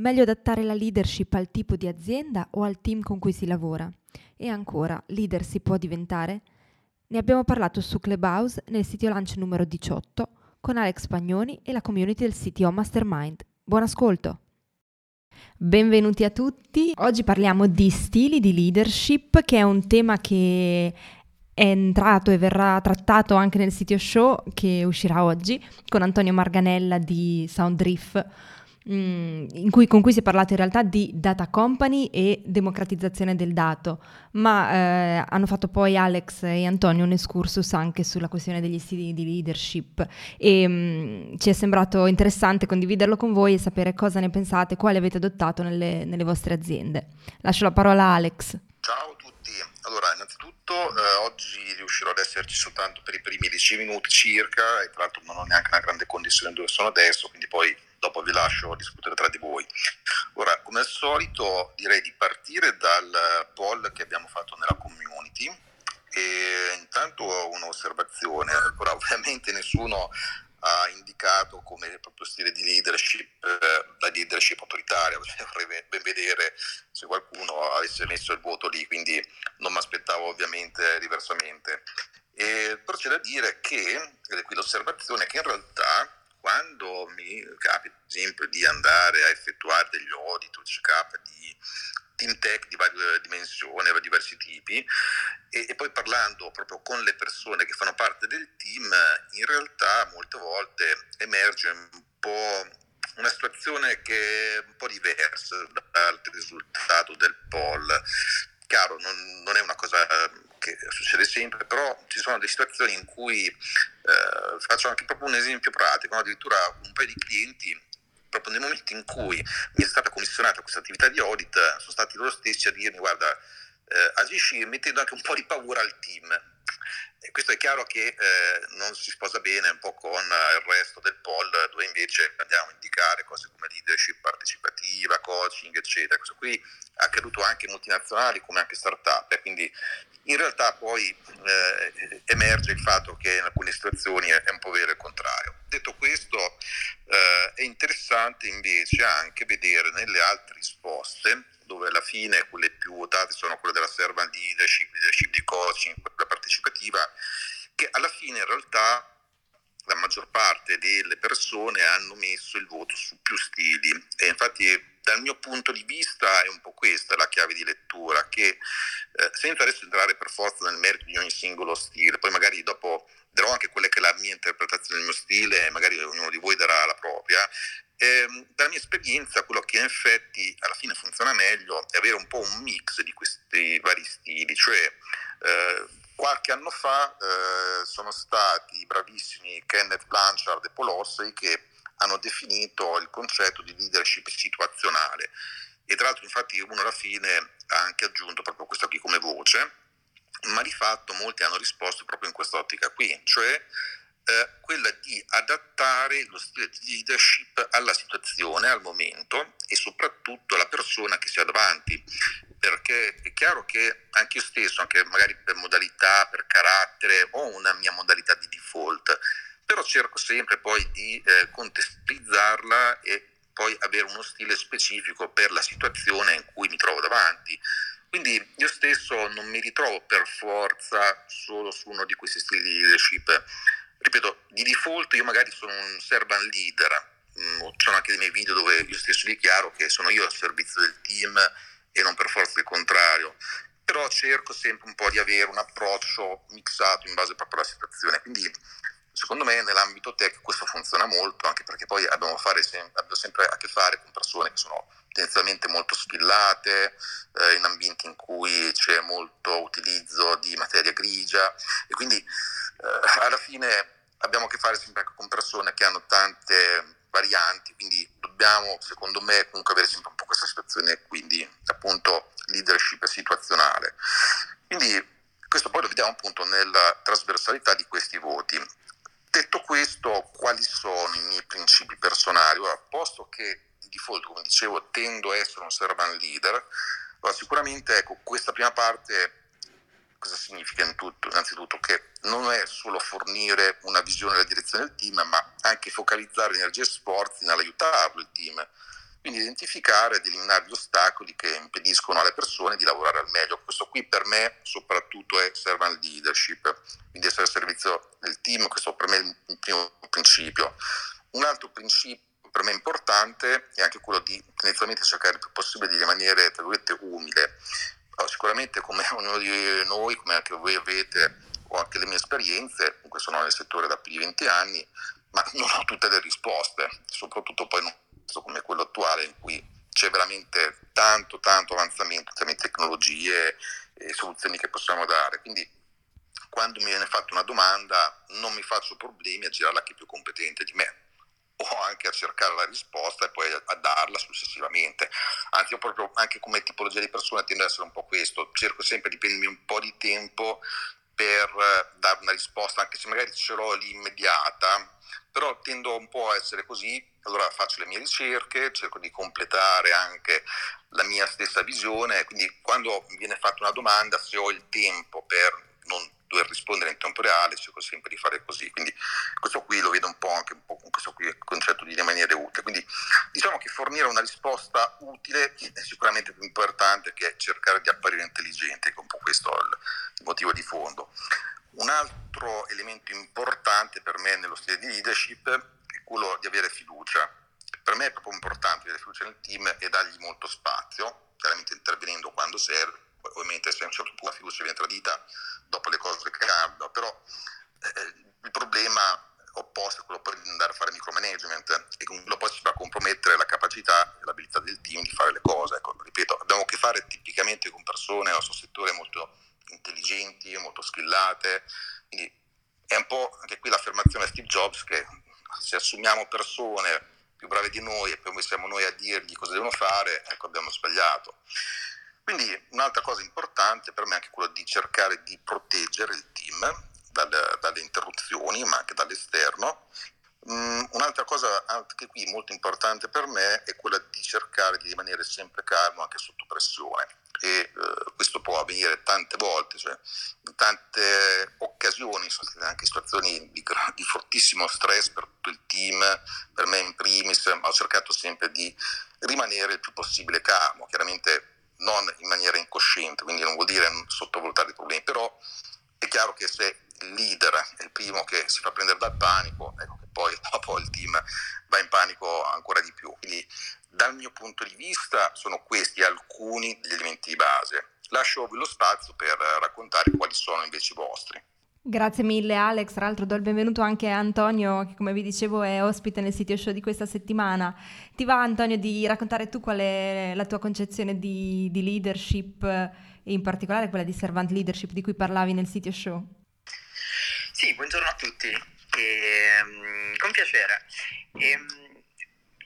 Meglio adattare la leadership al tipo di azienda o al team con cui si lavora? E ancora, leader si può diventare? Ne abbiamo parlato su Clubhouse nel sito Lunch numero 18 con Alex Pagnoni e la community del CTO Mastermind. Buon ascolto! Benvenuti a tutti. Oggi parliamo di stili di leadership, che è un tema che è entrato e verrà trattato anche nel sito show che uscirà oggi con Antonio Marganella di Soundriff Mm, cui, con cui si è parlato in realtà di data company e democratizzazione del dato, ma eh, hanno fatto poi Alex e Antonio un excursus anche sulla questione degli stili di leadership e mh, mm, ci è sembrato interessante condividerlo con voi e sapere cosa ne pensate, quali avete adottato nelle, nelle vostre aziende. Lascio la parola a Alex. Ciao a tutti, allora innanzitutto eh, oggi riuscirò ad esserci soltanto per i primi 10 minuti circa e tra l'altro non ho neanche una grande condizione dove sono adesso, quindi poi dopo vi lascio discutere tra di voi. Ora, come al solito, direi di partire dal poll che abbiamo fatto nella community. E intanto un'osservazione, ora ovviamente nessuno ha indicato come proprio stile di leadership eh, la leadership autoritaria, vorrei ben vedere se qualcuno avesse messo il voto lì, quindi non mi aspettavo ovviamente diversamente. E, però c'è da dire che, ed è qui l'osservazione, che in realtà quando mi capita, ad esempio, di andare a effettuare degli audit o check-up di team tech di varie dimensioni, di diversi tipi, e, e, poi parlando proprio con le persone che fanno parte del team, in realtà molte volte emerge un po' una situazione che è un po' diversa dal risultato del poll. Chiaro, non, non è una cosa che succede sempre, però ci sono delle situazioni in cui eh, faccio anche proprio un esempio pratico, no? addirittura un paio di clienti proprio nel momento in cui mi è stata commissionata questa attività di audit sono stati loro stessi a dirmi guarda eh, agisci mettendo anche un po' di paura al team e questo è chiaro che eh, non si sposa bene un po' con il resto del poll, dove invece andiamo a indicare cose come leadership partecipativa, coaching, eccetera. Questo qui è accaduto anche in multinazionali come anche start-up, e quindi in realtà poi eh, emerge il fatto che in alcune situazioni è un po' vero il contrario. Detto questo, eh, è interessante invece anche vedere nelle altre risposte dove alla fine quelle più votate sono quelle della servant leadership, leadership di coaching, quella partecipativa, che alla fine in realtà la maggior parte delle persone hanno messo il voto su più stili. E infatti dal mio punto di vista è un po' questa la chiave di lettura che eh, senza adesso entrare per forza nel merito di ogni singolo stile, poi magari dopo darò anche quella che è la mia interpretazione del mio stile magari ognuno di voi darà la propria, eh, dalla mia esperienza quello che in effetti alla fine funziona meglio è avere un po' un mix di questi vari stili, cioè eh, qualche anno fa eh, sono stati i bravissimi Kenneth Blanchard e Paul Orsey che hanno definito il concetto di leadership situazionale. E tra l'altro infatti uno alla fine ha anche aggiunto proprio questo qui come voce, ma di fatto molti hanno risposto proprio in quest'ottica qui, cioè eh, quella di adattare lo stile di leadership alla situazione, al momento e soprattutto alla persona che si ha davanti. Perché è chiaro che anche io stesso, anche magari per modalità, per carattere, ho una mia modalità di default, però cerco sempre poi di eh, contestualizzarla e poi avere uno stile specifico per la situazione in cui mi trovo davanti. Quindi io stesso non mi ritrovo per forza solo su uno di questi stili di leadership ripeto, di default io magari sono un servant leader, mm, ci sono anche dei miei video dove io stesso dichiaro che sono io al servizio del team e non per forza il contrario, però cerco sempre un po' di avere un approccio mixato in base proprio alla situazione, quindi secondo me nell'ambito tech questo funziona molto, anche perché poi abbiamo, sem- abbiamo sempre a che fare con persone che sono tendenzialmente molto spillate, eh, in ambienti in cui c'è molto utilizzo di materia grigia. E quindi eh, alla fine abbiamo a che fare sempre con persone che hanno tante varianti, quindi dobbiamo, secondo me, comunque avere sempre un po' questa situazione, quindi appunto leadership situazionale. Quindi questo poi lo vediamo appunto nella trasversalità di questi voti. Detto questo, quali sono i miei principi personali? Ora, posto che di default, come dicevo, tendo a essere un servant leader, allora sicuramente ecco, questa prima parte cosa significa in tutto? Innanzitutto che non è solo fornire una visione della direzione del team, ma anche focalizzare energie e sforzi nell'aiutarlo il team. Quindi identificare ed eliminare gli ostacoli che impediscono alle persone di lavorare al meglio. Questo qui per me soprattutto è servant leadership, quindi essere al servizio del team, questo per me è il primo principio. Un altro principio per me importante è anche quello di inizialmente cercare il più possibile di rimanere, tra virgolette, umile sicuramente come ognuno di noi, come anche voi avete, ho anche le mie esperienze, comunque sono nel settore da più di 20 anni, ma non ho tutte le risposte, soprattutto poi in un caso come quello attuale in cui c'è veramente tanto, tanto avanzamento in tecnologie e soluzioni che possiamo dare. Quindi quando mi viene fatta una domanda non mi faccio problemi a girarla a chi è più competente di me o anche a cercare la risposta e poi a, darla successivamente. Anzi, io proprio anche come tipologia di persona tendo ad essere un po' questo, cerco sempre di prendermi un po' di tempo per eh, dare una risposta, anche se magari ce l'ho lì immediata, però tendo un po' a essere così, allora faccio le mie ricerche, cerco di completare anche la mia stessa visione, quindi quando viene fatta una domanda, se ho il tempo per cerco sempre di fare così. Quindi questo qui lo vedo un po' anche un po' con questo qui concetto di rimanere utile. Quindi diciamo che fornire una risposta utile è sicuramente più importante che cercare di apparire intelligente, che è un po' questo il, il motivo di fondo. Un altro elemento importante per me nello stile di leadership è quello di avere fiducia. Per me è proprio importante avere fiducia nel team e dargli molto spazio, chiaramente intervenendo quando serve. Ovviamente se a un certo punto la fiducia viene tradita dopo le cose che cambiano, però eh, il problema opposto è quello di andare a fare micromanagement e quello poi si va a compromettere la capacità e l'abilità del team di fare le cose. Ecco, ripeto, abbiamo a che fare tipicamente con persone nel nostro settore molto intelligenti, molto skillate, quindi è un po' anche qui l'affermazione Steve Jobs che se assumiamo persone più brave di noi e poi siamo noi a dirgli cosa devono fare, ecco abbiamo sbagliato. Quindi un'altra cosa importante per me è anche quella di cercare di proteggere il team dalle, dalle interruzioni, ma anche dall'esterno. Um, un'altra cosa anche qui molto importante per me è quella di cercare di rimanere sempre calmo anche sotto pressione e uh, questo può avvenire tante volte, cioè in tante occasioni sono state anche situazioni di, di, fortissimo stress per tutto il team, per me in primis, ma ho cercato sempre di rimanere il più possibile calmo, chiaramente non in maniera incosciente, quindi non vuol dire sottovalutare i problemi, però è chiaro che se il leader è il primo che si fa prendere dal panico, ecco che poi dopo il team va in panico ancora di più. Quindi dal mio punto di vista sono questi alcuni degli elementi di base. Lascio lo spazio per raccontare quali sono invece i vostri. Grazie mille Alex, tra l'altro do il benvenuto anche a Antonio che come vi dicevo è ospite nel sito show di questa settimana. Ti va Antonio di raccontare tu qual è la tua concezione di, di leadership e in particolare quella di servant leadership di cui parlavi nel sito show? Sì, buongiorno a tutti, e, um, con piacere. E, um,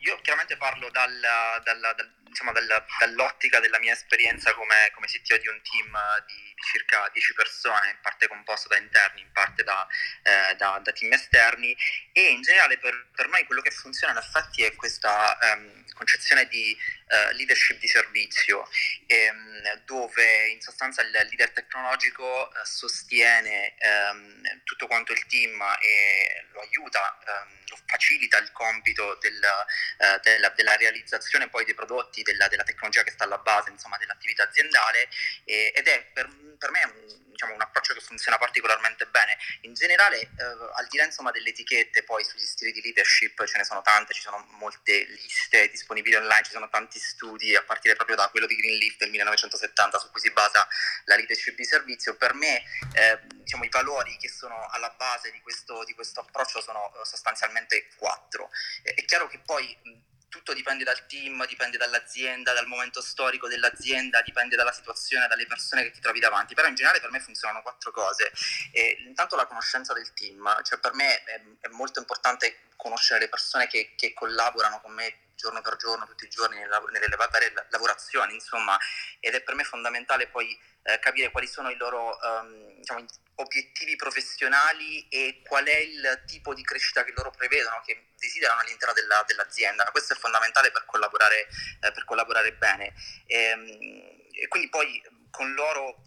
io chiaramente parlo dalla, dalla, dal, insomma, dalla, dall'ottica della mia esperienza come, come CTO di un team di, di, circa 10 persone, in parte composto da interni, in parte da, eh, da, da team esterni. E in generale per, per, noi quello che funziona in effetti è questa um, concezione di uh, leadership di servizio ehm, dove in sostanza il leader tecnologico uh, sostiene um, tutto quanto il team e lo aiuta, um, lo facilita il compito del, uh, della, della, realizzazione poi dei prodotti della, della, tecnologia che sta alla base insomma, dell'attività aziendale e, ed è per, per me un, diciamo, un, approccio che funziona particolarmente bene. In generale, eh, al di là insomma, delle etichette, poi sugli stili di leadership ce ne sono tante, ci sono molte liste disponibili online, ci sono tanti studi, a partire proprio da quello di Greenleaf del 1970 su cui si basa la leadership di servizio. Per me eh, diciamo, i valori che sono alla base di questo, di questo approccio sono eh, sostanzialmente quattro. è chiaro che poi tutto dipende dal team, dipende dall'azienda, dal momento storico dell'azienda, dipende dalla situazione, dalle persone che ti trovi davanti, però in generale per me funzionano quattro cose. E, intanto la conoscenza del team, cioè per me è, è molto importante conoscere le persone che, che, collaborano con me giorno per giorno, tutti i giorni nelle, nelle varie lavorazioni, insomma, ed è per me fondamentale poi eh, capire quali sono i loro um, diciamo, obiettivi professionali e qual è il tipo di crescita che loro prevedono, che desiderano all'interno della, dell'azienda. Questo è fondamentale per collaborare, eh, per collaborare bene. E, ehm, e quindi poi con loro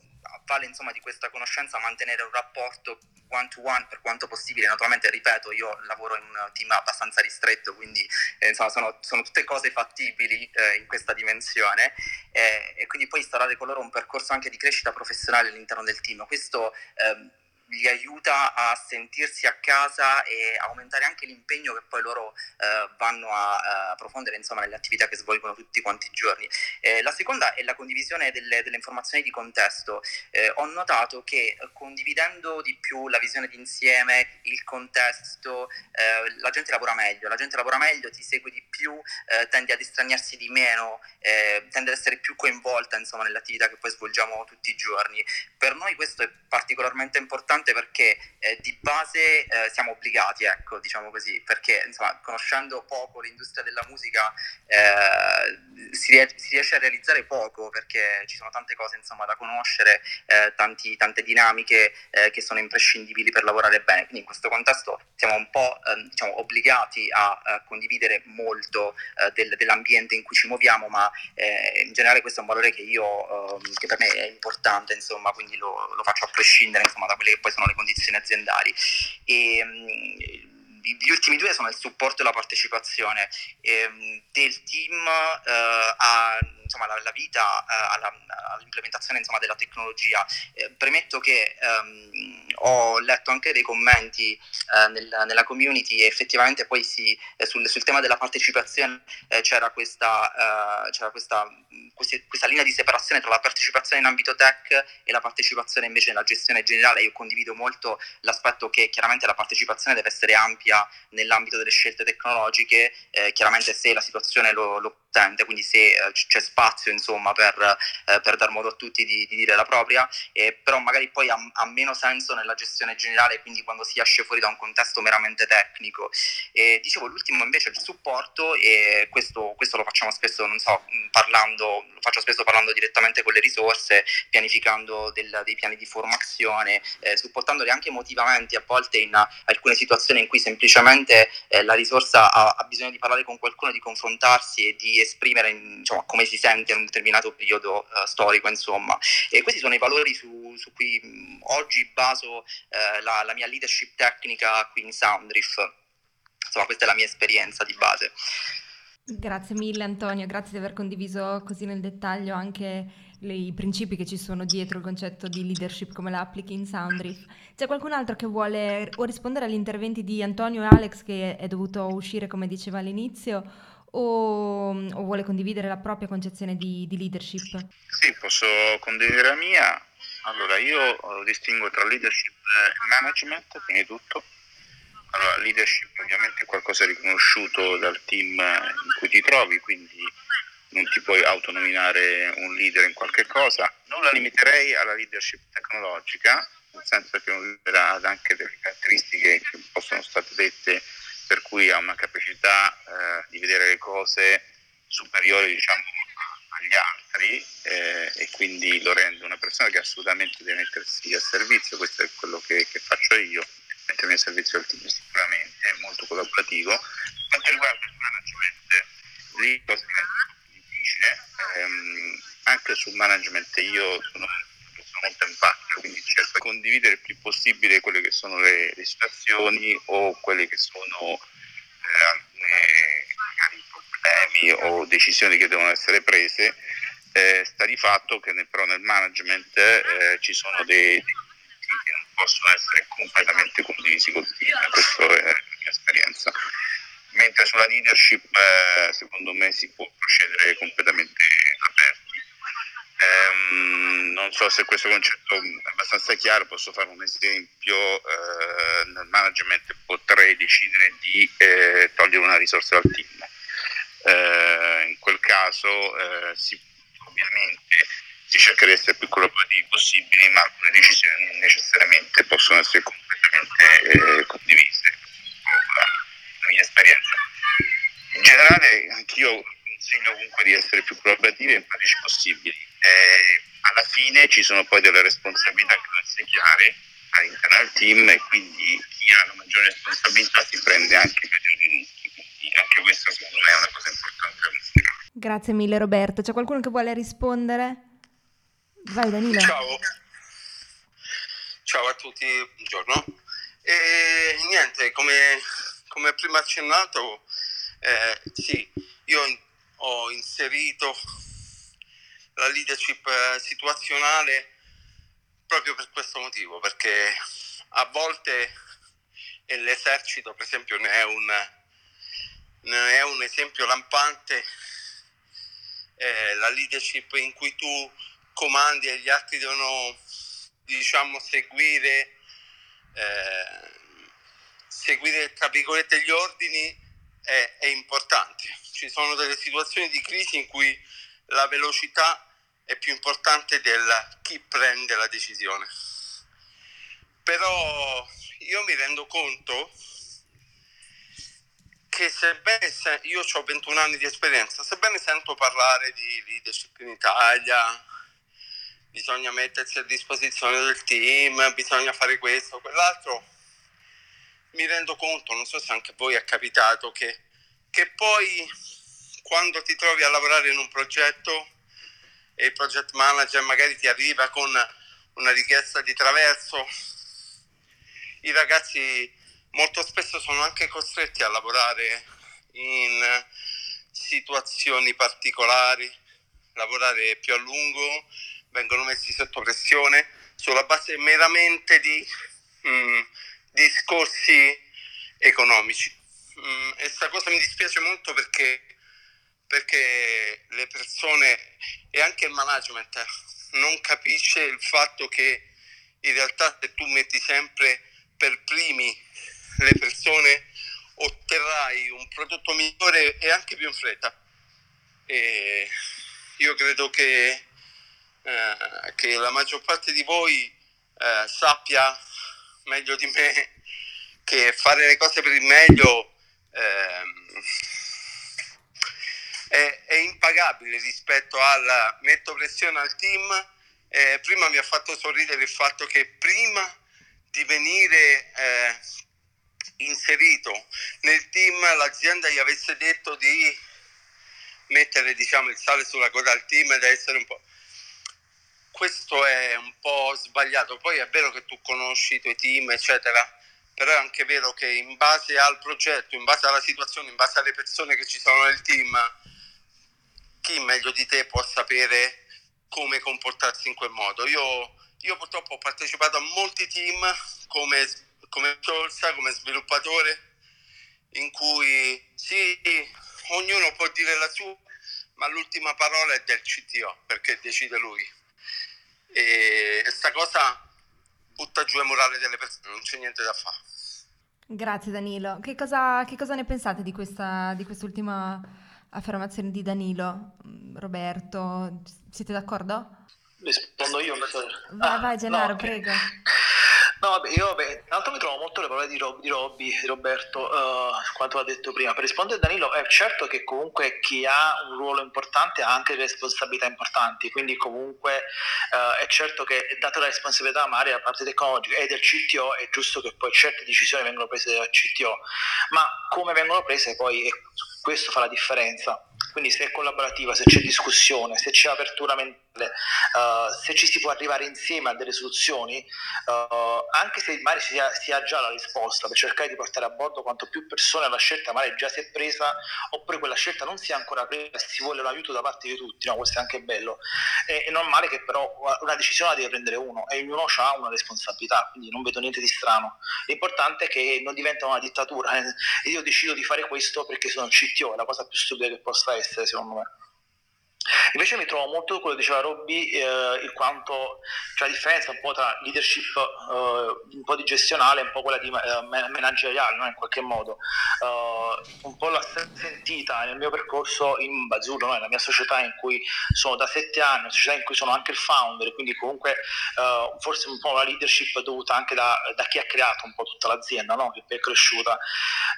vale insomma di questa conoscenza mantenere un rapporto one to one per quanto possibile. Naturalmente, ripeto, io lavoro in un team abbastanza ristretto, quindi eh, insomma, sono, sono, tutte cose fattibili eh, in questa dimensione eh, e quindi poi instaurare con loro un percorso anche di crescita professionale all'interno del team. Questo ehm, li aiuta a sentirsi a casa e aumentare anche l'impegno che poi loro eh, vanno a, a approfondire insomma, nelle attività che svolgono tutti quanti i giorni. Eh, la seconda è la condivisione delle, delle informazioni di contesto. Eh, ho notato che condividendo di più la visione d'insieme, il contesto, eh, la gente lavora meglio, la gente lavora meglio, ti segue di più, eh, tende ad estraniarsi di meno, eh, tende ad essere più coinvolta insomma, nelle attività che poi svolgiamo tutti i giorni. Per noi questo è particolarmente importante importante perché eh, di base eh, siamo obbligati, ecco, diciamo così, perché insomma, conoscendo poco l'industria della musica eh, si, ries- si, riesce a realizzare poco perché ci sono tante cose insomma, da conoscere, eh, tanti, tante dinamiche eh, che sono imprescindibili per lavorare bene. Quindi in questo contesto siamo un po' ehm, diciamo, obbligati a, a, condividere molto eh, del, dell'ambiente in cui ci muoviamo, ma in generale questo è un valore che io, ehm, che per me è importante, insomma, quindi lo, lo faccio a prescindere insomma, da quelle che poi sono le condizioni aziendali. E, mm, gli ultimi due sono il supporto e la partecipazione ehm, del team eh, a insomma, la, la vita eh, alla, all'implementazione insomma, della tecnologia. Eh, premetto che ehm, ho letto anche dei commenti eh, nel, nella community e effettivamente poi si, eh, sul, sul, tema della partecipazione eh, c'era, questa, c'era questa, questa, questa, linea di separazione tra la partecipazione in ambito tech e la partecipazione invece nella gestione generale. Io condivido molto l'aspetto che chiaramente la partecipazione deve essere ampia nell'ambito delle scelte tecnologiche, chiaramente se la situazione lo, lo quindi se eh, c'è spazio insomma per, eh, per, dar modo a tutti di, di dire la propria, eh, però magari poi ha, ha, meno senso nella gestione generale, quindi quando si esce fuori da un contesto meramente tecnico. E, dicevo, l'ultimo invece è il supporto e questo, questo lo facciamo spesso, non so, parlando, lo faccio spesso parlando direttamente con le risorse, pianificando del, dei piani di formazione, eh, supportandoli anche emotivamente a volte in alcune situazioni in cui semplicemente eh, la risorsa ha, ha bisogno di parlare con qualcuno, di confrontarsi e di esprimere insomma, come si sente in un determinato periodo uh, storico, insomma. E questi sono i valori su, su cui mh, oggi baso uh, la, la, mia leadership tecnica qui in Soundriff. Insomma, questa è la mia esperienza di base. Grazie mille Antonio, grazie di aver condiviso così nel dettaglio anche i principi che ci sono dietro il concetto di leadership come la applichi in Soundriff. C'è qualcun altro che vuole o rispondere agli interventi di Antonio e Alex che è dovuto uscire come diceva all'inizio o, o vuole condividere la propria concezione di, di, leadership? Sì, posso condividere la mia. Allora, io distingo tra leadership e management, prima di tutto. Allora, leadership ovviamente è qualcosa riconosciuto dal team in cui ti trovi, quindi non ti puoi autonominare un leader in qualche cosa. Non la limiterei alla leadership tecnologica, nel senso che ha anche delle caratteristiche che possono state dette per cui ha una capacità eh, di vedere le cose superiore diciamo, agli altri eh, e quindi lo rende una persona che assolutamente deve mettersi a servizio, questo è quello che, che faccio io, mettermi a servizio del team sicuramente, molto collaborativo. Quanto riguarda il management, lì cosa è difficile, ehm, anche sul management io sono molto empatico, quindi cerco di condividere il più possibile quelle che sono le, le situazioni o quelle che sono eh, alcuni problemi o decisioni che devono essere prese. Eh, sta di fatto che nel, però nel management eh, ci sono dei, dei possono essere completamente condivisi col team, questa è la mia esperienza. Mentre sulla leadership eh, secondo me si può procedere completamente aperti Ehm, non so se questo concetto è abbastanza chiaro, posso fare un esempio, eh, nel management potrei decidere di eh, togliere una risorsa dal team. Eh, in quel caso eh, si, ovviamente si cerca di essere più collaborativi possibili, ma alcune decisioni non necessariamente possono essere completamente eh, condivise. La mia esperienza. In generale, anche io consiglio comunque di essere più collaborativi e empatici possibili. Eh, alla fine ci sono poi delle responsabilità grosse chiare all'interno del team e quindi chi ha la maggiore responsabilità si prende anche maggiori rischi. Quindi anche questo secondo me è una cosa importante da considerare. Grazie mille Roberto. C'è qualcuno che vuole rispondere? Vai Danilo. Ciao. Ciao a tutti, buongiorno. E niente, come, come prima accennato, eh, sì, io ho inserito la leadership eh, situazionale proprio per questo motivo, perché a volte, l'esercito per esempio ne è un, ne è un esempio lampante, eh, la leadership in cui tu comandi e gli altri devono diciamo seguire, eh, seguire tra virgolette gli ordini è, è importante. Ci sono delle situazioni di crisi in cui la velocità è più importante del chi prende la decisione. Però io mi rendo conto che sebbene se, io ho 21 anni di esperienza, sebbene sento parlare di leadership in Italia, bisogna mettersi a disposizione del team, bisogna fare questo, quell'altro, mi rendo conto, non so se anche a voi è capitato, che, che poi quando ti trovi a lavorare in un progetto e il project manager magari ti arriva con una richiesta di traverso, i ragazzi molto spesso sono anche costretti a lavorare in situazioni particolari, lavorare più a lungo, vengono messi sotto pressione sulla base meramente di mh, mm, discorsi economici. Mm, e questa cosa mi dispiace molto perché, perché le persone e anche il management non capisce il fatto che in realtà se tu metti sempre per primi le persone otterrai un prodotto migliore e anche più in fretta. E io credo che, eh, che la maggior parte di voi eh, sappia meglio di me che fare le cose per il meglio ehm, è, è, impagabile rispetto al metto pressione al team. Eh, prima mi ha fatto sorridere il fatto che prima di venire eh, inserito nel team l'azienda gli avesse detto di mettere diciamo, il sale sulla coda al team ed essere un po' questo è un po' sbagliato poi è vero che tu conosci i tuoi team eccetera però è anche vero che in base al progetto in base alla situazione in base alle persone che ci sono nel team chi meglio di te può sapere come comportarsi in quel modo io, io purtroppo ho partecipato a molti team come come Ciolsa, come sviluppatore, in cui sì, ognuno può dire la sua, ma l'ultima parola è del CTO, perché decide lui. E questa cosa butta giù il morale delle persone, non c'è niente da fare. Grazie Danilo. Che cosa, che cosa ne pensate di, questa, di quest'ultima affermazione di Danilo? Roberto, siete d'accordo? Rispondo io. Vai, ah, vai Gennaro, no, prego. No, vabbè, io vabbè, tanto mi trovo molto le parole di, Rob, di Robby, Roberto, uh, quanto ha detto prima. Per rispondere a Danilo, è certo che comunque chi ha un ruolo importante ha anche responsabilità importanti, quindi comunque uh, è certo che data la responsabilità magari da parte tecnologica e del CTO, è giusto che poi certe decisioni vengano prese dal CTO, ma come vengono prese poi questo fa la differenza. Quindi se è collaborativa, se c'è discussione, se c'è apertura mentale, uh, se ci si può arrivare insieme a delle soluzioni, uh, anche se magari si ha, si ha, già la risposta, per cercare di portare a bordo quanto più persone la scelta magari già si è presa, oppure quella scelta non si è ancora presa si vuole un aiuto da parte di tutti, no? questo è anche bello. È, è normale che però una decisione la deve prendere uno e ognuno ha una responsabilità, quindi non vedo niente di strano. L'importante è che non diventa una dittatura io decido di fare questo perché sono CTO, è la cosa più stupida che possa essere secondo me. Invece mi trovo molto quello che diceva Robby, eh, in quanto c'è la differenza un po' tra leadership eh, un po' di gestionale e un po' quella di eh, manageriale, no? in qualche modo. Uh, un po' l'ho sentita nel mio percorso in Bazzurro, no? nella mia società in cui sono da sette anni, una società in cui sono anche il founder, quindi comunque uh, forse un po' la leadership dovuta anche da, da, chi ha creato un po' tutta l'azienda, no? che è cresciuta.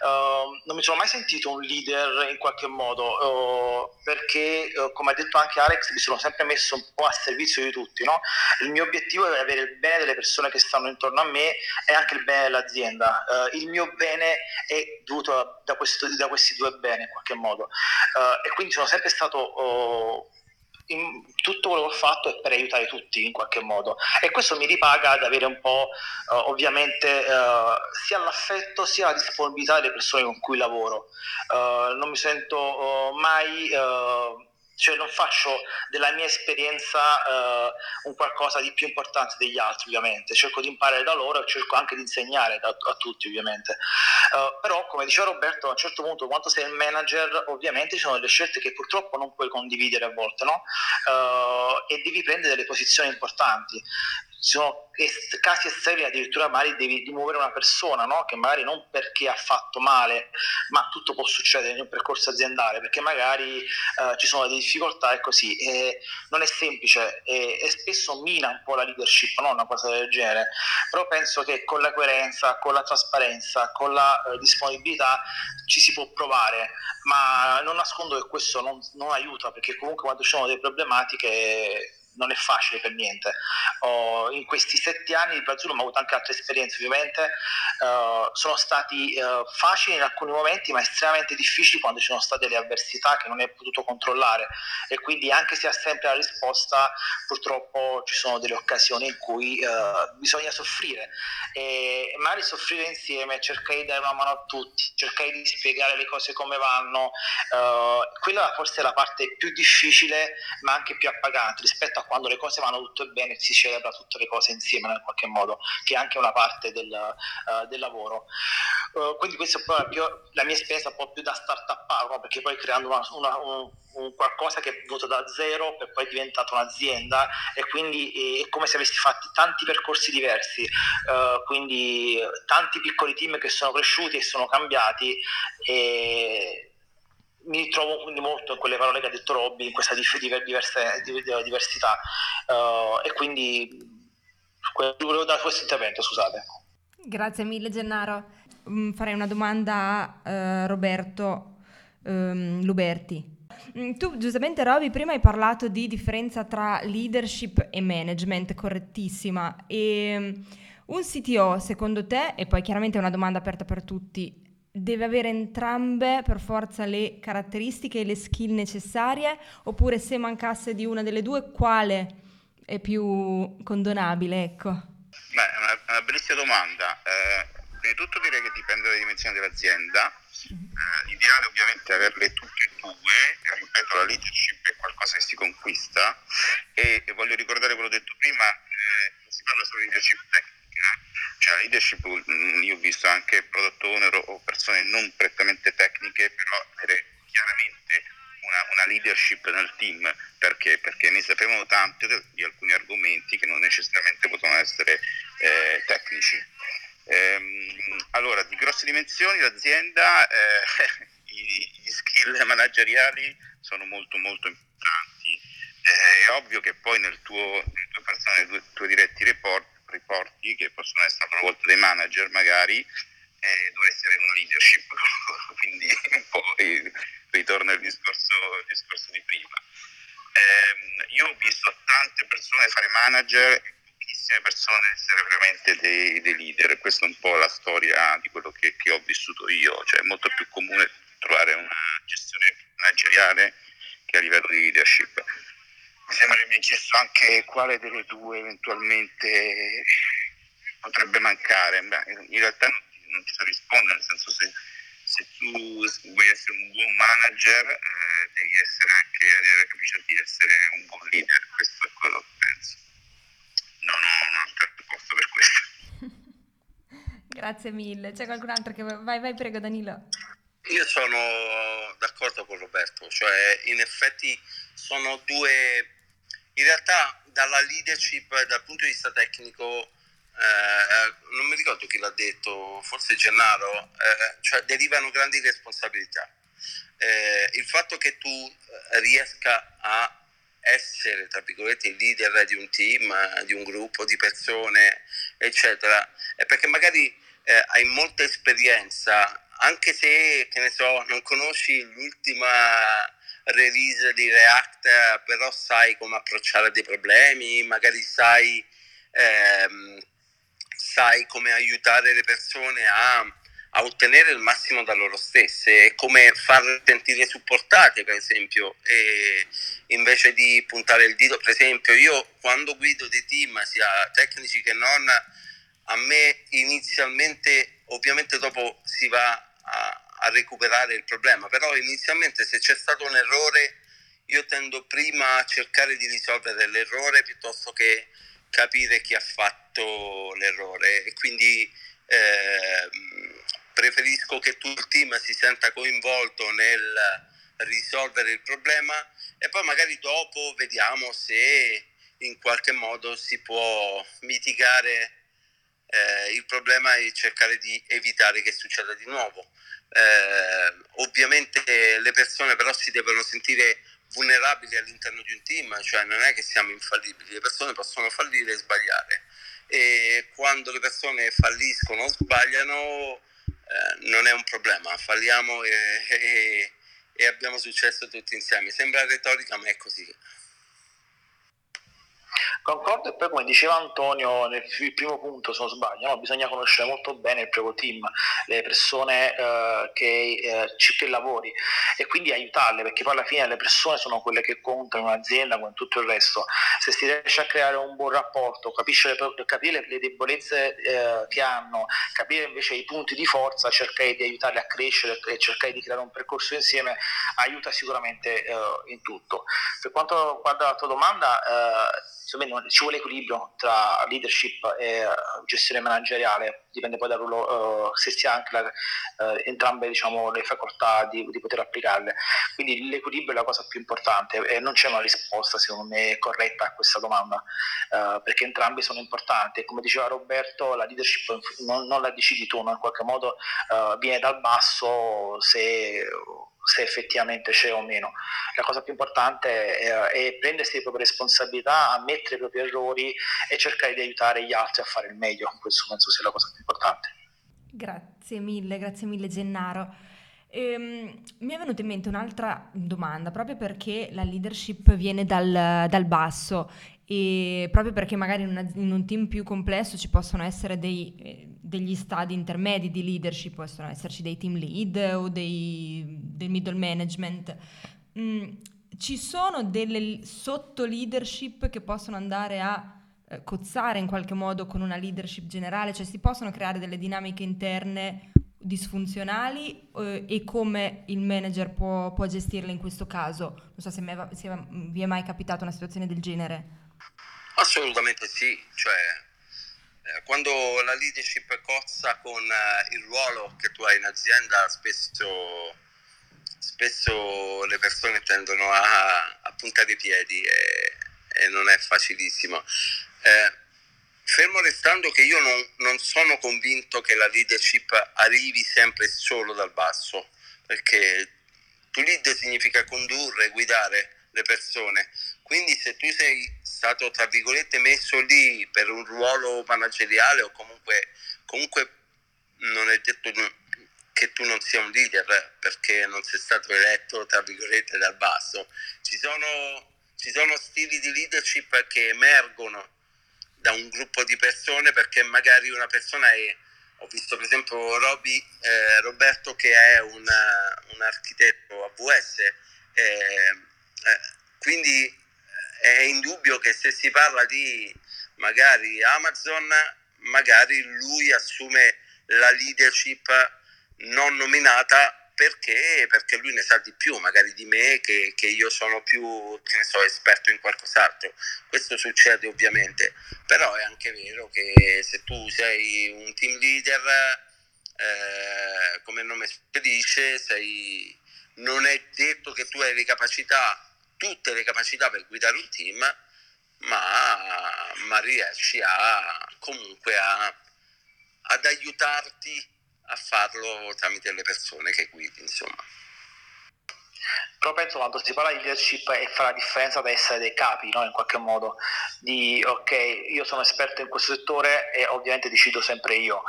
Uh, non mi sono mai sentito un leader in qualche modo, perché come ha detto anche Alex, mi sono sempre messo un po' a servizio di tutti. No? Il mio obiettivo è avere il bene delle persone che stanno intorno a me e anche il bene dell'azienda. Uh, il mio bene è dovuto da, questo, da, questi due beni in qualche modo. Uh, e quindi sono sempre stato... Uh, in, tutto quello che ho fatto è per aiutare tutti in qualche modo e questo mi ripaga ad avere un po' uh, ovviamente uh, sia l'affetto sia la disponibilità delle persone con cui lavoro uh, non mi sento mai cioè non faccio della mia esperienza uh, un qualcosa di più importante degli altri ovviamente, cerco di imparare da loro e cerco anche di insegnare da, a tutti ovviamente. Uh, però come diceva Roberto a un certo punto quando sei il manager ovviamente ci sono delle scelte che purtroppo non puoi condividere a volte no? uh, e devi prendere delle posizioni importanti ci sono casi estremi addirittura magari devi rimuovere una persona no? che magari non perché ha fatto male ma tutto può succedere in un percorso aziendale perché magari uh, ci sono delle difficoltà e così e non è semplice e, e, spesso mina un po' la leadership no? una cosa del genere però penso che con la coerenza con la trasparenza con la uh, disponibilità ci si può provare ma non nascondo che questo non, non aiuta perché comunque quando ci sono delle problematiche non è facile per niente. Oh, in questi sette anni di Brazzullo ho avuto anche altre esperienze, ovviamente uh, sono stati uh, facili in alcuni momenti, ma estremamente difficili quando ci sono state le avversità che non hai potuto controllare e quindi anche se ha sempre la risposta, purtroppo ci sono delle occasioni in cui uh, bisogna soffrire e magari soffrire insieme, cercare di dare una mano a tutti, cercare di spiegare le cose come vanno, quella forse è la parte più difficile ma anche più appagante rispetto a quando le cose vanno tutto bene si celebra tutte le cose insieme in qualche modo, che è anche una parte del, uh, del lavoro. Uh, quindi questa è un po' più, la mia esperienza un po' più da start-up, no? perché poi creando una, una, un, un, qualcosa che è venuto da zero per poi è diventato un'azienda e quindi è come se avessi fatto tanti percorsi diversi, uh, quindi tanti piccoli team che sono cresciuti e sono cambiati. E, mi ritrovo quindi molto in quelle parole che ha detto Robby, in questa diverse, diversità uh, e quindi volevo dare questo intervento, scusate. Grazie mille Gennaro. Mm, farei una domanda a uh, Roberto um, Luberti. Mm, tu giustamente Roby prima hai parlato di differenza tra leadership e management, correttissima. E um, un CTO secondo te, e poi chiaramente è una domanda aperta per tutti, deve avere entrambe per forza le caratteristiche e le skill necessarie oppure se mancasse di una delle due quale è più condonabile ecco? Beh, è una, una bellissima domanda. Eh, prima di tutto direi che dipende dalle dimensioni dell'azienda. Eh, l'ideale ovviamente è averle tutte e due ripeto la leadership è qualcosa che si conquista. E, e voglio ricordare quello detto prima eh, non si parla solo di leadership tecnica cioè la leadership, mm, io ho visto anche product owner o persone non prettamente tecniche, però avere chiaramente una, una, leadership nel team, perché? Perché ne sapevano tante di alcuni argomenti che non necessariamente possono essere eh, tecnici. Ehm, allora, di grosse dimensioni l'azienda, eh, gli skill manageriali sono molto molto importanti. Eh, è ovvio che poi nel tuo, nel tuo personale, nei tuoi diretti report riporti che possono essere talvolta dei manager magari, eh, dovresti avere una leadership, quindi un po' ritorno al discorso, al discorso di prima. Eh, io ho visto tante persone fare manager e pochissime persone essere veramente dei, dei, leader, questa è un po' la storia di quello che, che ho vissuto io, cioè è molto più comune trovare una gestione manageriale che a livello di leadership mi sembra che mi hai chiesto anche quale delle due eventualmente potrebbe mancare. Beh, in realtà non ti, non ti so rispondere, nel senso se, se tu vuoi essere un buon manager eh, devi essere anche avere la capacità di essere un buon leader, questo è quello che penso. Non ho un altro posto per questo. Grazie mille. C'è qualcun altro che vai, vai prego Danilo. Io sono d'accordo con Roberto, cioè in effetti sono due, in realtà dalla leadership dal punto di vista tecnico, eh, non mi ricordo chi l'ha detto, forse Gennaro, eh, cioè derivano grandi responsabilità. Eh, il fatto che tu riesca a essere, tra virgolette, il leader di un team, di un gruppo di persone, eccetera, è perché magari eh, hai molta esperienza, anche se, che ne so, non conosci l'ultima release di React, però sai come approcciare dei problemi, magari sai, ehm, sai come aiutare le persone a a ottenere il massimo da loro stesse come farle sentire supportate, per esempio, e invece di puntare il dito, per esempio, io quando guido dei team, sia tecnici che non, a me inizialmente, ovviamente dopo si va a, a recuperare il problema, però inizialmente se c'è stato un errore, io tendo prima a cercare di risolvere l'errore piuttosto che capire chi ha fatto l'errore e quindi eh, preferisco che tutto il team si senta coinvolto nel risolvere il problema e poi magari dopo vediamo se in qualche modo si può mitigare eh, il problema e cercare di evitare che succeda di nuovo. Eh, ovviamente le persone però si devono sentire vulnerabili all'interno di un team, cioè non è che siamo infallibili, le persone possono fallire e sbagliare e quando le persone falliscono o sbagliano eh, non è un problema, falliamo e, e, e abbiamo successo tutti insieme. Sembra retorica, ma è così. Concordo e poi come diceva Antonio nel primo punto se non sbaglio, no? bisogna conoscere molto bene il proprio team, le persone eh, che, eh, lavori e quindi aiutarle perché poi alla fine le persone sono quelle che contano in un'azienda come tutto il resto. Se si riesce a creare un buon rapporto, capisce capire le debolezze eh, che hanno, capire invece i punti di forza, cercare di aiutarle a crescere e cercare di creare un percorso insieme aiuta sicuramente eh, in tutto. Per quanto riguarda la tua domanda, eh, insomma, ci vuole equilibrio tra leadership e gestione manageriale, dipende poi dal ruolo, uh, se si ha anche la, uh, entrambe diciamo, le facoltà di, di, poter applicarle. Quindi l'equilibrio è la cosa più importante e non c'è una risposta secondo me corretta a questa domanda, perché entrambi sono importanti. Come diceva Roberto, la leadership non, non la decidi tu, ma in qualche modo viene dal basso se se effettivamente c'è o meno. La cosa più importante è, è, prendersi le proprie responsabilità, ammettere i propri errori e cercare di aiutare gli altri a fare il meglio. Questo penso sia la cosa più importante. Grazie mille, grazie mille Gennaro. Ehm, mi è venuta in mente un'altra domanda, proprio perché la leadership viene dal, dal basso e proprio perché magari in, una, in, un team più complesso ci possono essere dei, eh, degli stadi intermedi di leadership, possono esserci dei team lead o dei, del middle management. Mm, ci sono delle sotto leadership che possono andare a eh, cozzare in qualche modo con una leadership generale, cioè si possono creare delle dinamiche interne disfunzionali eh, e come il manager può, può, gestirle in questo caso? Non so se, me, se vi è mai capitata una situazione del genere. Assolutamente sì, cioè eh, quando la leadership cozza con eh, il ruolo che tu hai in azienda, spesso, spesso le persone tendono a, a puntare i piedi e, e, non è facilissimo. Eh, fermo restando che io non, non sono convinto che la leadership arrivi sempre solo dal basso, perché to lead significa condurre, guidare le persone. Quindi se tu sei stato, tra virgolette, messo lì per un ruolo manageriale o comunque, comunque non è detto che tu non sia un leader perché non sei stato eletto, tra virgolette, dal basso. Ci sono, ci sono stili di leadership che emergono da un gruppo di persone perché magari una persona è ho visto per esempio Roby, eh, Roberto che è un, un architetto AWS eh, eh, quindi eh, è indubbio che se si parla di magari Amazon, magari lui assume la leadership non nominata perché, perché lui ne sa di più, magari di me, che, che io sono più, che ne so, esperto in qualcos'altro. Questo succede ovviamente, però è anche vero che se tu sei un team leader, eh, come il nome dice, sei, non è detto che tu hai le capacità tutte le capacità per guidare un team, ma, ma riesci a comunque a, ad aiutarti a farlo tramite le persone che guidi, insomma. Però penso quando si parla di leadership e fa la differenza da essere dei capi, no? in qualche modo, di ok, io sono esperto in questo settore e ovviamente decido sempre io,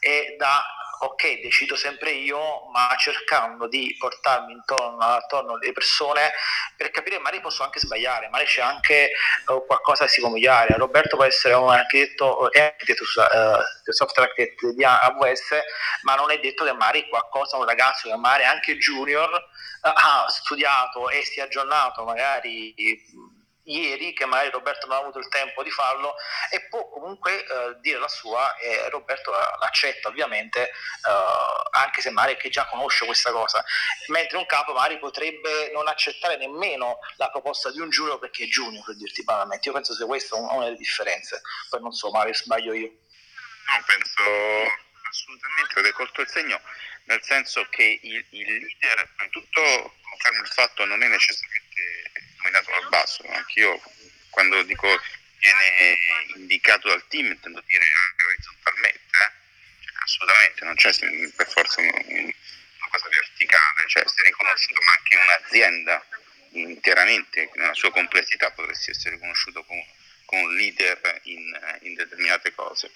e da ok, decido sempre io, ma cercando di portarmi intorno, attorno alle persone per capire, magari posso anche sbagliare, magari c'è anche uh, qualcosa che si può migliorare. Roberto può essere un architetto, è architetto uh, software architect di AWS, ma non è detto che magari qualcosa, un ragazzo che magari anche junior, uh, ha studiato e si è aggiornato magari ieri che magari Roberto non ha avuto il tempo di farlo e può comunque eh, dire la sua e Roberto l'accetta ovviamente eh, anche se magari che già conosce questa cosa. Mentre un capo magari potrebbe non accettare nemmeno la proposta di un giuro perché è junior per dirti banalmente. Io penso sia questa una delle differenze. Poi non so magari sbaglio io. No penso assolutamente avete colto il segno nel senso che il, il leader tutto conferma il fatto non è necessariamente nominato dal basso. Anch'io quando dico viene indicato dal team intendo dire anche orizzontalmente, eh? cioè, assolutamente, non c'è per forza una, una cosa verticale, cioè se riconosciuto ma anche un'azienda interamente nella sua complessità potresti essere riconosciuto come, come un leader in, in determinate cose.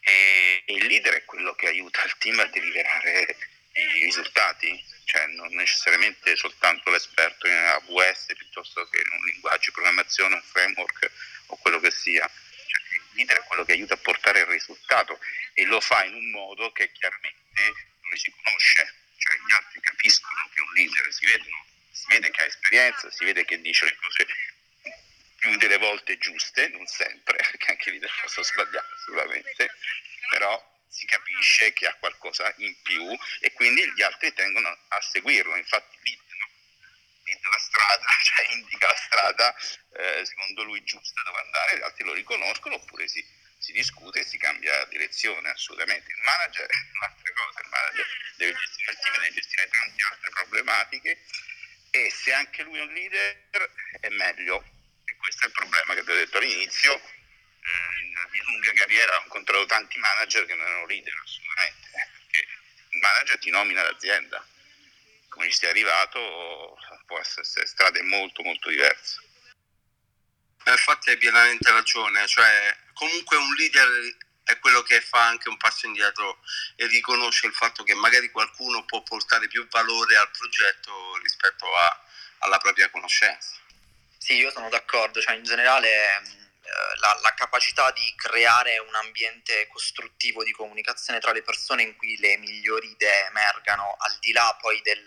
E, e il leader è quello che aiuta il team a deliberare i risultati, cioè non necessariamente soltanto l'esperto in AWS piuttosto che in un linguaggio di programmazione, un framework o quello che sia. Cioè, il leader è quello che aiuta a portare il risultato e lo fa in un modo che chiaramente non si conosce, cioè gli altri capiscono che è un leader, si, vedono, si vede che ha esperienza, si vede che dice le cose più delle volte giuste, non sempre, perché anche leader possono sbagliare sicuramente, però si capisce che ha qualcosa in più e quindi gli altri tengono a seguirlo, infatti indica la strada, cioè indica la strada eh, secondo lui giusta dove andare, gli altri lo riconoscono oppure si, si discute e si cambia direzione assolutamente. Il manager è un'altra cosa, il manager deve gestire il team, deve gestire tante altre problematiche e se anche lui è un leader è meglio. E questo è il problema che vi ho detto all'inizio, in lunga carriera ho incontrato tanti manager che non erano leader assolutamente, perché il manager ti nomina l'azienda, come ci sei arrivato può essere strade molto molto diverse. Infatti hai pienamente ragione, cioè comunque un leader è quello che fa anche un passo indietro e riconosce il fatto che magari qualcuno può portare più valore al progetto rispetto a, alla propria conoscenza. Sì, io sono d'accordo, cioè in generale la, la, capacità di creare un ambiente costruttivo di comunicazione tra le persone in cui le migliori idee emergano, al di là poi del,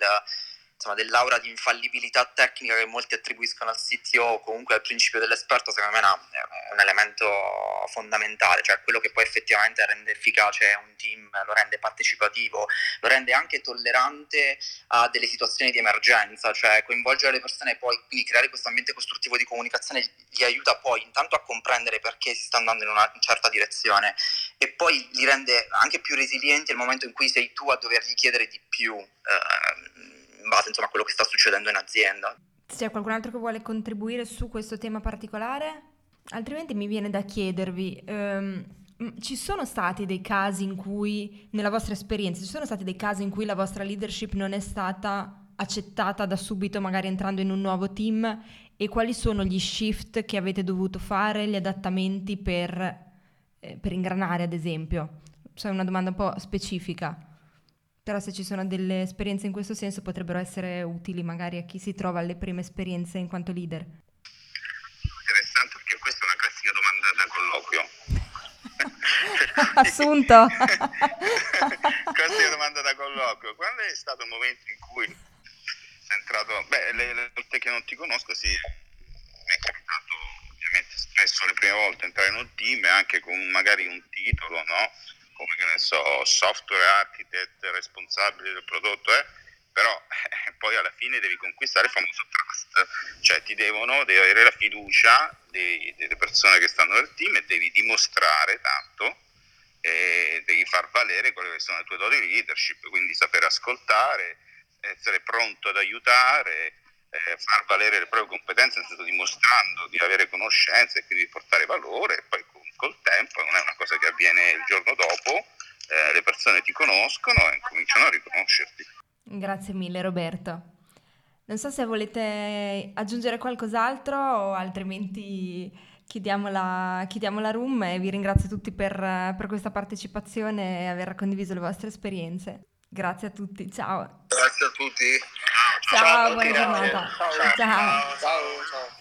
insomma, dell'aura di infallibilità tecnica che molti attribuiscono al CTO o comunque al principio dell'esperto, secondo me è un elemento fondamentale, cioè quello che poi effettivamente rende efficace un team, lo rende partecipativo, lo rende anche tollerante a delle situazioni di emergenza, cioè coinvolgere le persone poi quindi creare questo ambiente costruttivo di comunicazione gli aiuta poi intanto a comprendere perché si sta andando in una certa direzione e poi li rende anche più resilienti nel momento in cui sei tu a dovergli chiedere di più. Eh, base insomma, a quello che sta succedendo in azienda. C'è qualcun altro che vuole contribuire su questo tema particolare? Altrimenti mi viene da chiedervi, um, ci sono stati dei casi in cui, nella vostra esperienza, ci sono stati dei casi in cui la vostra leadership non è stata accettata da subito, magari entrando in un nuovo team? E quali sono gli shift che avete dovuto fare, gli adattamenti per, eh, per ingranare, ad esempio? Cioè una domanda un po' specifica però se ci sono delle esperienze in questo senso potrebbero essere utili magari a chi si trova alle prime esperienze in quanto leader. Interessante perché questa è una classica domanda da colloquio. Assunto. classica domanda da colloquio. Quando è stato il momento in cui sei entrato? Beh, le, le volte che non ti conosco, sì, mi è capitato ovviamente spesso le prime volte entrare in un team anche con magari un titolo, no? Come che ne so, software architect responsabile del prodotto, eh? però eh, poi alla fine devi conquistare il famoso trust, cioè ti devono, devi avere la fiducia dei, delle persone che stanno nel team e devi dimostrare tanto e devi far valere quelle che sono le tue doti di leadership, quindi sapere ascoltare, essere pronto ad aiutare, eh, far valere le proprie competenze, nel senso dimostrando di avere conoscenze e quindi di portare valore, e poi col tempo non è una cosa che avviene il giorno dopo, eh, le persone ti conoscono e cominciano a riconoscerti. Grazie mille Roberto. Non so se volete aggiungere qualcos'altro o altrimenti chiudiamo la, chiudiamo la room e vi ringrazio tutti per, per questa partecipazione e aver condiviso le vostre esperienze. Grazie a tutti, ciao. Grazie a tutti. Ciao, ciao buona giornata. Ciao. ciao. ciao. ciao.